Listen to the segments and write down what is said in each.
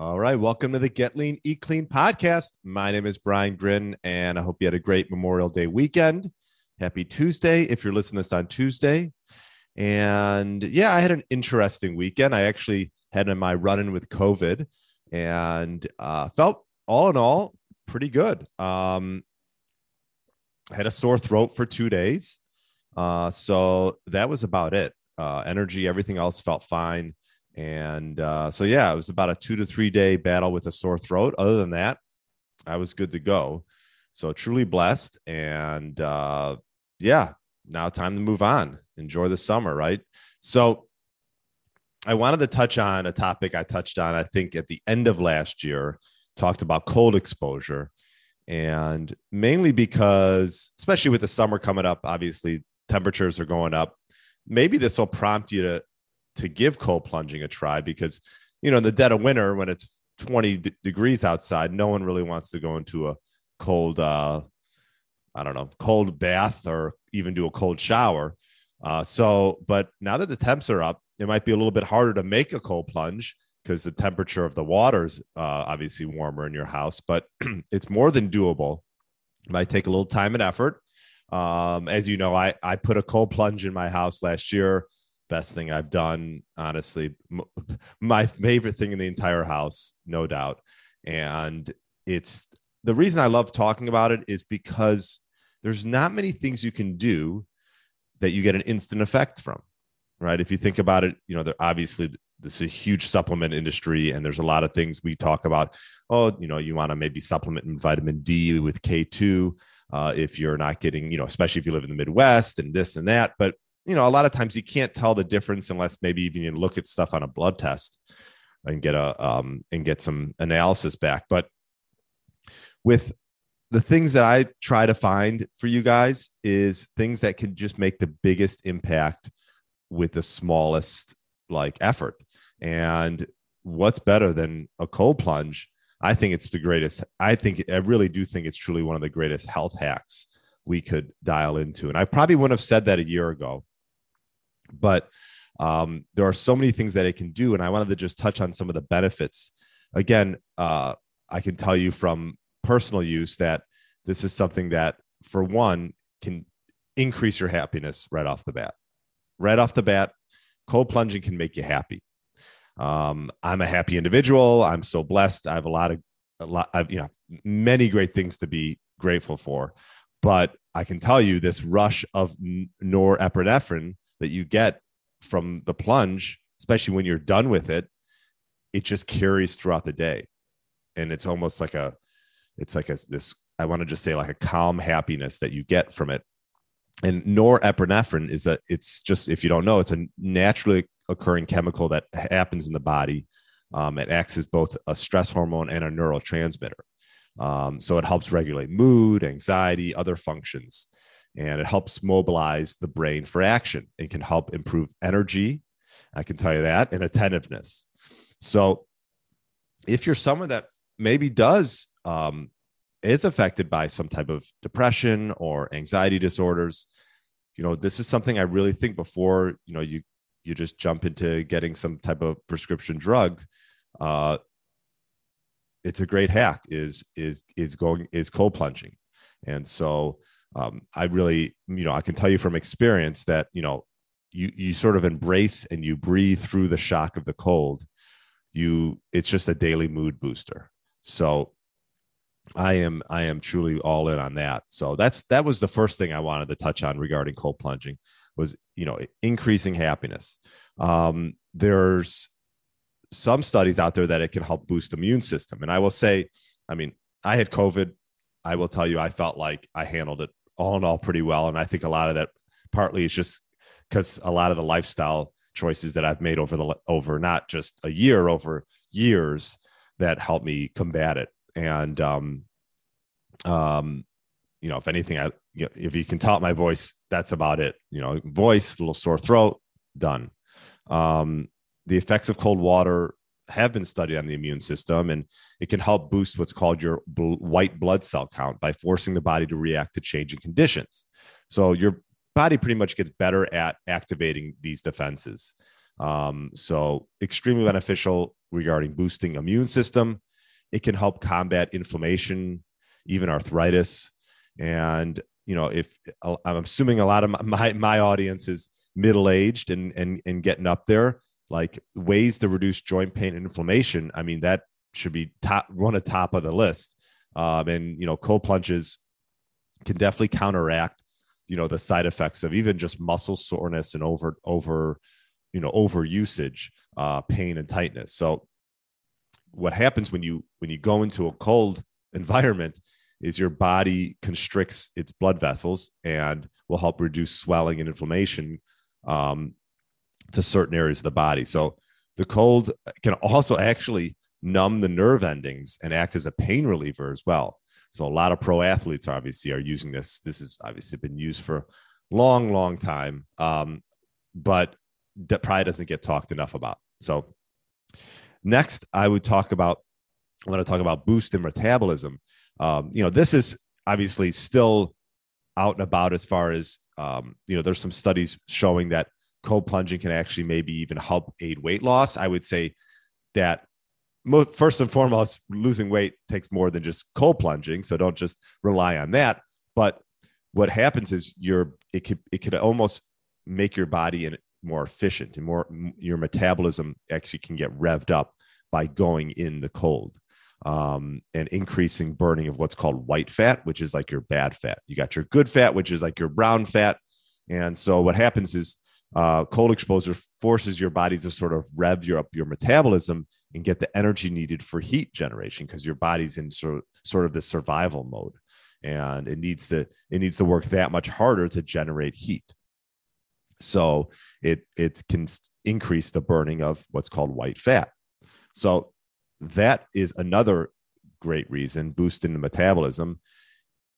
All right, welcome to the Get Lean, Eat Clean podcast. My name is Brian Grin, and I hope you had a great Memorial Day weekend. Happy Tuesday if you're listening to this on Tuesday. And yeah, I had an interesting weekend. I actually had my run in with COVID and uh, felt all in all pretty good. Um, had a sore throat for two days. Uh, so that was about it. Uh, energy, everything else felt fine. And uh, so, yeah, it was about a two to three day battle with a sore throat. Other than that, I was good to go. So, truly blessed. And uh, yeah, now time to move on. Enjoy the summer, right? So, I wanted to touch on a topic I touched on, I think, at the end of last year, talked about cold exposure. And mainly because, especially with the summer coming up, obviously temperatures are going up. Maybe this will prompt you to to give cold plunging a try because you know in the dead of winter when it's 20 d- degrees outside no one really wants to go into a cold uh i don't know cold bath or even do a cold shower. Uh so but now that the temps are up it might be a little bit harder to make a cold plunge because the temperature of the water is uh, obviously warmer in your house but it's more than doable. It might take a little time and effort. Um, as you know i i put a cold plunge in my house last year best thing I've done, honestly. My favorite thing in the entire house, no doubt. And it's the reason I love talking about it is because there's not many things you can do that you get an instant effect from, right? If you think about it, you know, there obviously this is a huge supplement industry and there's a lot of things we talk about. Oh, you know, you want to maybe supplement in vitamin D with K2 uh, if you're not getting, you know, especially if you live in the Midwest and this and that. But you know, a lot of times you can't tell the difference unless maybe even you look at stuff on a blood test and get a um, and get some analysis back. But with the things that I try to find for you guys is things that can just make the biggest impact with the smallest like effort. And what's better than a cold plunge? I think it's the greatest. I think I really do think it's truly one of the greatest health hacks we could dial into. And I probably wouldn't have said that a year ago but um, there are so many things that it can do and i wanted to just touch on some of the benefits. Again uh, i can tell you from personal use that this is something that for one can increase your happiness right off the bat. Right off the bat cold plunging can make you happy. Um, i'm a happy individual. I'm so blessed. I have a lot of a lot i've you know many great things to be grateful for. But i can tell you this rush of norepinephrine that you get from the plunge, especially when you're done with it, it just carries throughout the day. And it's almost like a, it's like a, this, I want to just say like a calm happiness that you get from it. And norepinephrine is a, it's just, if you don't know, it's a naturally occurring chemical that happens in the body. Um, it acts as both a stress hormone and a neurotransmitter. Um, so it helps regulate mood, anxiety, other functions and it helps mobilize the brain for action. It can help improve energy, I can tell you that, and attentiveness. So, if you're someone that maybe does um, is affected by some type of depression or anxiety disorders, you know, this is something I really think before you know you you just jump into getting some type of prescription drug. Uh, it's a great hack. Is is is going is cold plunging, and so um, I really, you know, I can tell you from experience that, you know, you, you sort of embrace and you breathe through the shock of the cold. You, it's just a daily mood booster. So I am, I am truly all in on that. So that's, that was the first thing I wanted to touch on regarding cold plunging was, you know, increasing happiness. Um, there's some studies out there that it can help boost immune system. And I will say, I mean, I had COVID. I will tell you, I felt like I handled it all in all pretty well. And I think a lot of that partly is just because a lot of the lifestyle choices that I've made over the over not just a year, over years that help me combat it. And um, um, you know, if anything, I if you can tell my voice, that's about it. You know, voice, little sore throat, done. Um, the effects of cold water have been studied on the immune system, and it can help boost what's called your bl- white blood cell count by forcing the body to react to changing conditions. So your body pretty much gets better at activating these defenses. Um, so extremely beneficial regarding boosting immune system. It can help combat inflammation, even arthritis. And you know, if I'm assuming a lot of my my audience is middle aged and and and getting up there, like ways to reduce joint pain and inflammation. I mean, that should be top one at top of the list. Um, and you know, cold plunges can definitely counteract you know the side effects of even just muscle soreness and over over you know over usage uh, pain and tightness so what happens when you when you go into a cold environment is your body constricts its blood vessels and will help reduce swelling and inflammation um, to certain areas of the body so the cold can also actually numb the nerve endings and act as a pain reliever as well so a lot of pro athletes obviously are using this. This has obviously been used for a long, long time, um, but that probably doesn't get talked enough about. So next, I would talk about. I want to talk about boost in metabolism. Um, you know, this is obviously still out and about as far as um, you know. There's some studies showing that cold plunging can actually maybe even help aid weight loss. I would say that first and foremost, losing weight takes more than just cold plunging. So don't just rely on that. But what happens is your it could it could almost make your body more efficient and more your metabolism actually can get revved up by going in the cold um, and increasing burning of what's called white fat, which is like your bad fat. You got your good fat, which is like your brown fat. And so what happens is uh, cold exposure forces your body to sort of rev your up your metabolism and get the energy needed for heat generation because your body's in sort of, sort of the survival mode. And it needs to it needs to work that much harder to generate heat. So it it can increase the burning of what's called white fat. So that is another great reason boosting the metabolism.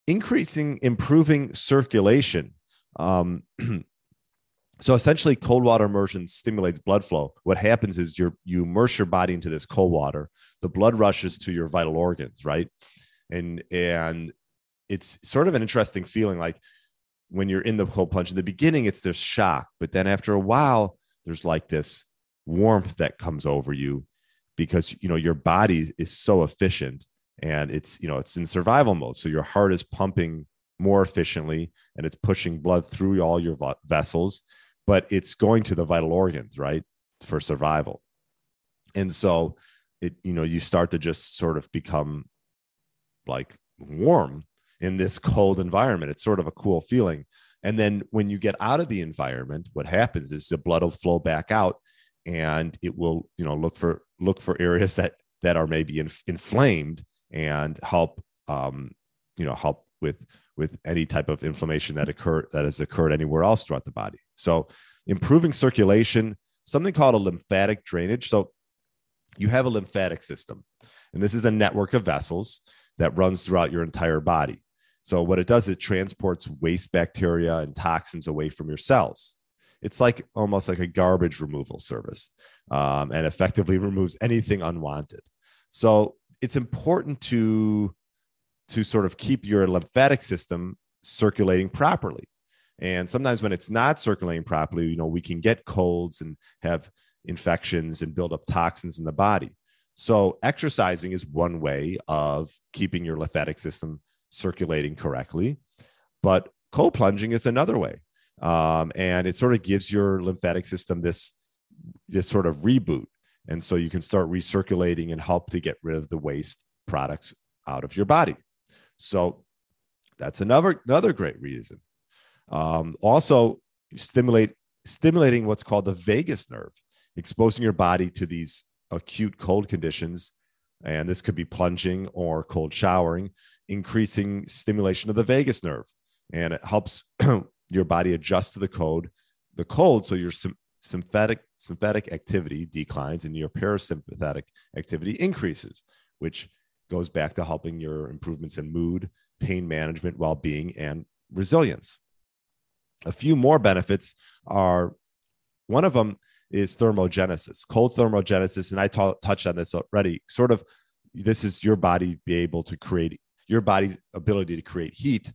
Increasing improving circulation. Um, so essentially cold water immersion stimulates blood flow. What happens is you you immerse your body into this cold water. The blood rushes to your vital organs right? And and it's sort of an interesting feeling like when you're in the cold plunge in the beginning it's this shock but then after a while there's like this warmth that comes over you because you know your body is so efficient and it's you know it's in survival mode. So your heart is pumping more efficiently and it's pushing blood through all your vessels but it's going to the vital organs, right? For survival. And so it, you know, you start to just sort of become like warm in this cold environment. It's sort of a cool feeling. And then when you get out of the environment, what happens is the blood will flow back out and it will, you know, look for look for areas that that are maybe in, inflamed and help um, you know, help with with any type of inflammation that occur that has occurred anywhere else throughout the body. So improving circulation, something called a lymphatic drainage. So you have a lymphatic system, and this is a network of vessels that runs throughout your entire body. So what it does, it transports waste bacteria and toxins away from your cells. It's like almost like a garbage removal service, um, and effectively removes anything unwanted. So it's important to to sort of keep your lymphatic system circulating properly. And sometimes when it's not circulating properly, you know, we can get colds and have infections and build up toxins in the body. So exercising is one way of keeping your lymphatic system circulating correctly, but cold plunging is another way. Um, and it sort of gives your lymphatic system this this sort of reboot and so you can start recirculating and help to get rid of the waste products out of your body so that's another another great reason. Um, also, stimulate stimulating what's called the vagus nerve, exposing your body to these acute cold conditions, and this could be plunging or cold showering, increasing stimulation of the vagus nerve, and it helps your body adjust to the cold, the cold, so your sympathetic sympathetic activity declines and your parasympathetic activity increases, which goes back to helping your improvements in mood, pain management, well-being, and resilience. A few more benefits are one of them is thermogenesis, cold thermogenesis, and I t- touched on this already. Sort of, this is your body be able to create your body's ability to create heat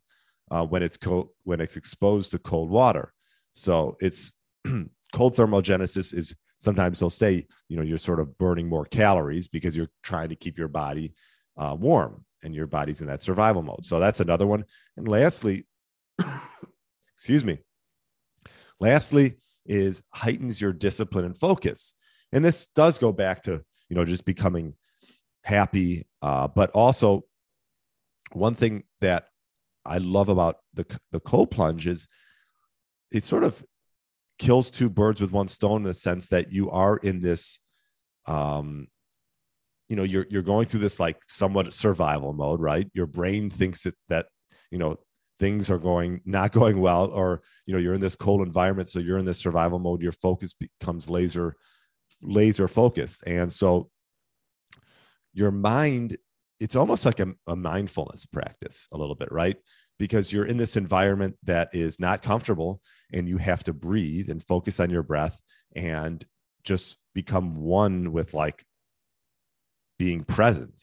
uh, when it's cold when it's exposed to cold water. So it's cold thermogenesis is sometimes they'll say you know you're sort of burning more calories because you're trying to keep your body uh, warm and your body's in that survival mode. So that's another one. And lastly, excuse me. Lastly, is heightens your discipline and focus. And this does go back to, you know, just becoming happy. Uh, but also, one thing that I love about the, the cold plunge is it sort of kills two birds with one stone in the sense that you are in this, um, you know, you're, you're going through this like somewhat survival mode, right? Your brain thinks that, that, you know, things are going not going well or you know you're in this cold environment so you're in this survival mode your focus becomes laser laser focused and so your mind it's almost like a, a mindfulness practice a little bit right because you're in this environment that is not comfortable and you have to breathe and focus on your breath and just become one with like being present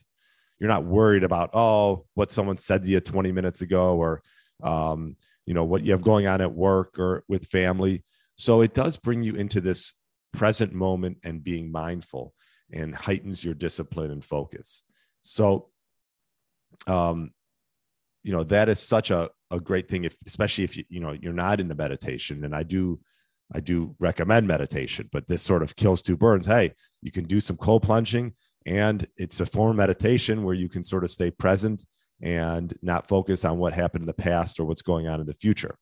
you're not worried about oh what someone said to you 20 minutes ago or um, you know, what you have going on at work or with family. So it does bring you into this present moment and being mindful and heightens your discipline and focus. So, um, you know, that is such a, a great thing, if, especially if you, you know, you're not into meditation. And I do, I do recommend meditation, but this sort of kills two birds. Hey, you can do some cold plunging and it's a form of meditation where you can sort of stay present and not focus on what happened in the past or what's going on in the future.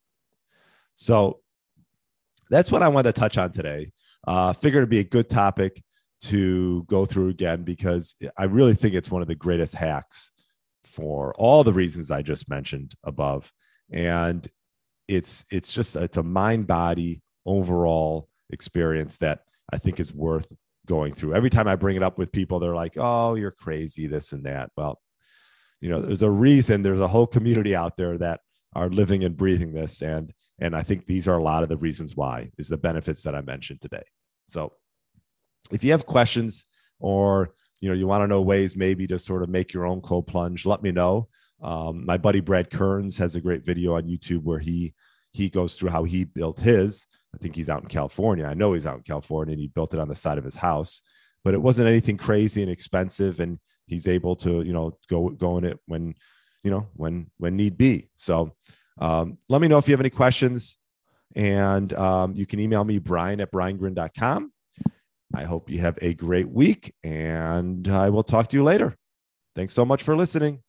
So that's what I wanted to touch on today. Uh, figured it'd be a good topic to go through again because I really think it's one of the greatest hacks for all the reasons I just mentioned above. And it's it's just it's a mind body overall experience that I think is worth going through. Every time I bring it up with people, they're like, "Oh, you're crazy, this and that." Well, you know there's a reason there's a whole community out there that are living and breathing this and and i think these are a lot of the reasons why is the benefits that i mentioned today so if you have questions or you know you want to know ways maybe to sort of make your own cold plunge let me know um, my buddy brad kearns has a great video on youtube where he he goes through how he built his i think he's out in california. I know he's out in california and he built it on the side of his house but it wasn't anything crazy and expensive and he's able to you know go go in it when you know when when need be. So um, let me know if you have any questions and um, you can email me brian at briangrin.com i hope you have a great week and i will talk to you later. Thanks so much for listening.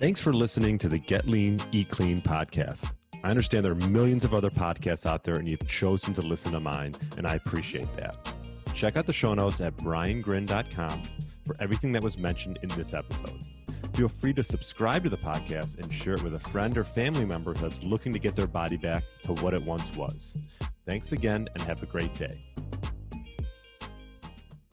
Thanks for listening to the get lean eat clean podcast i understand there are millions of other podcasts out there and you've chosen to listen to mine and i appreciate that Check out the show notes at briangrin.com for everything that was mentioned in this episode. Feel free to subscribe to the podcast and share it with a friend or family member that's looking to get their body back to what it once was. Thanks again and have a great day.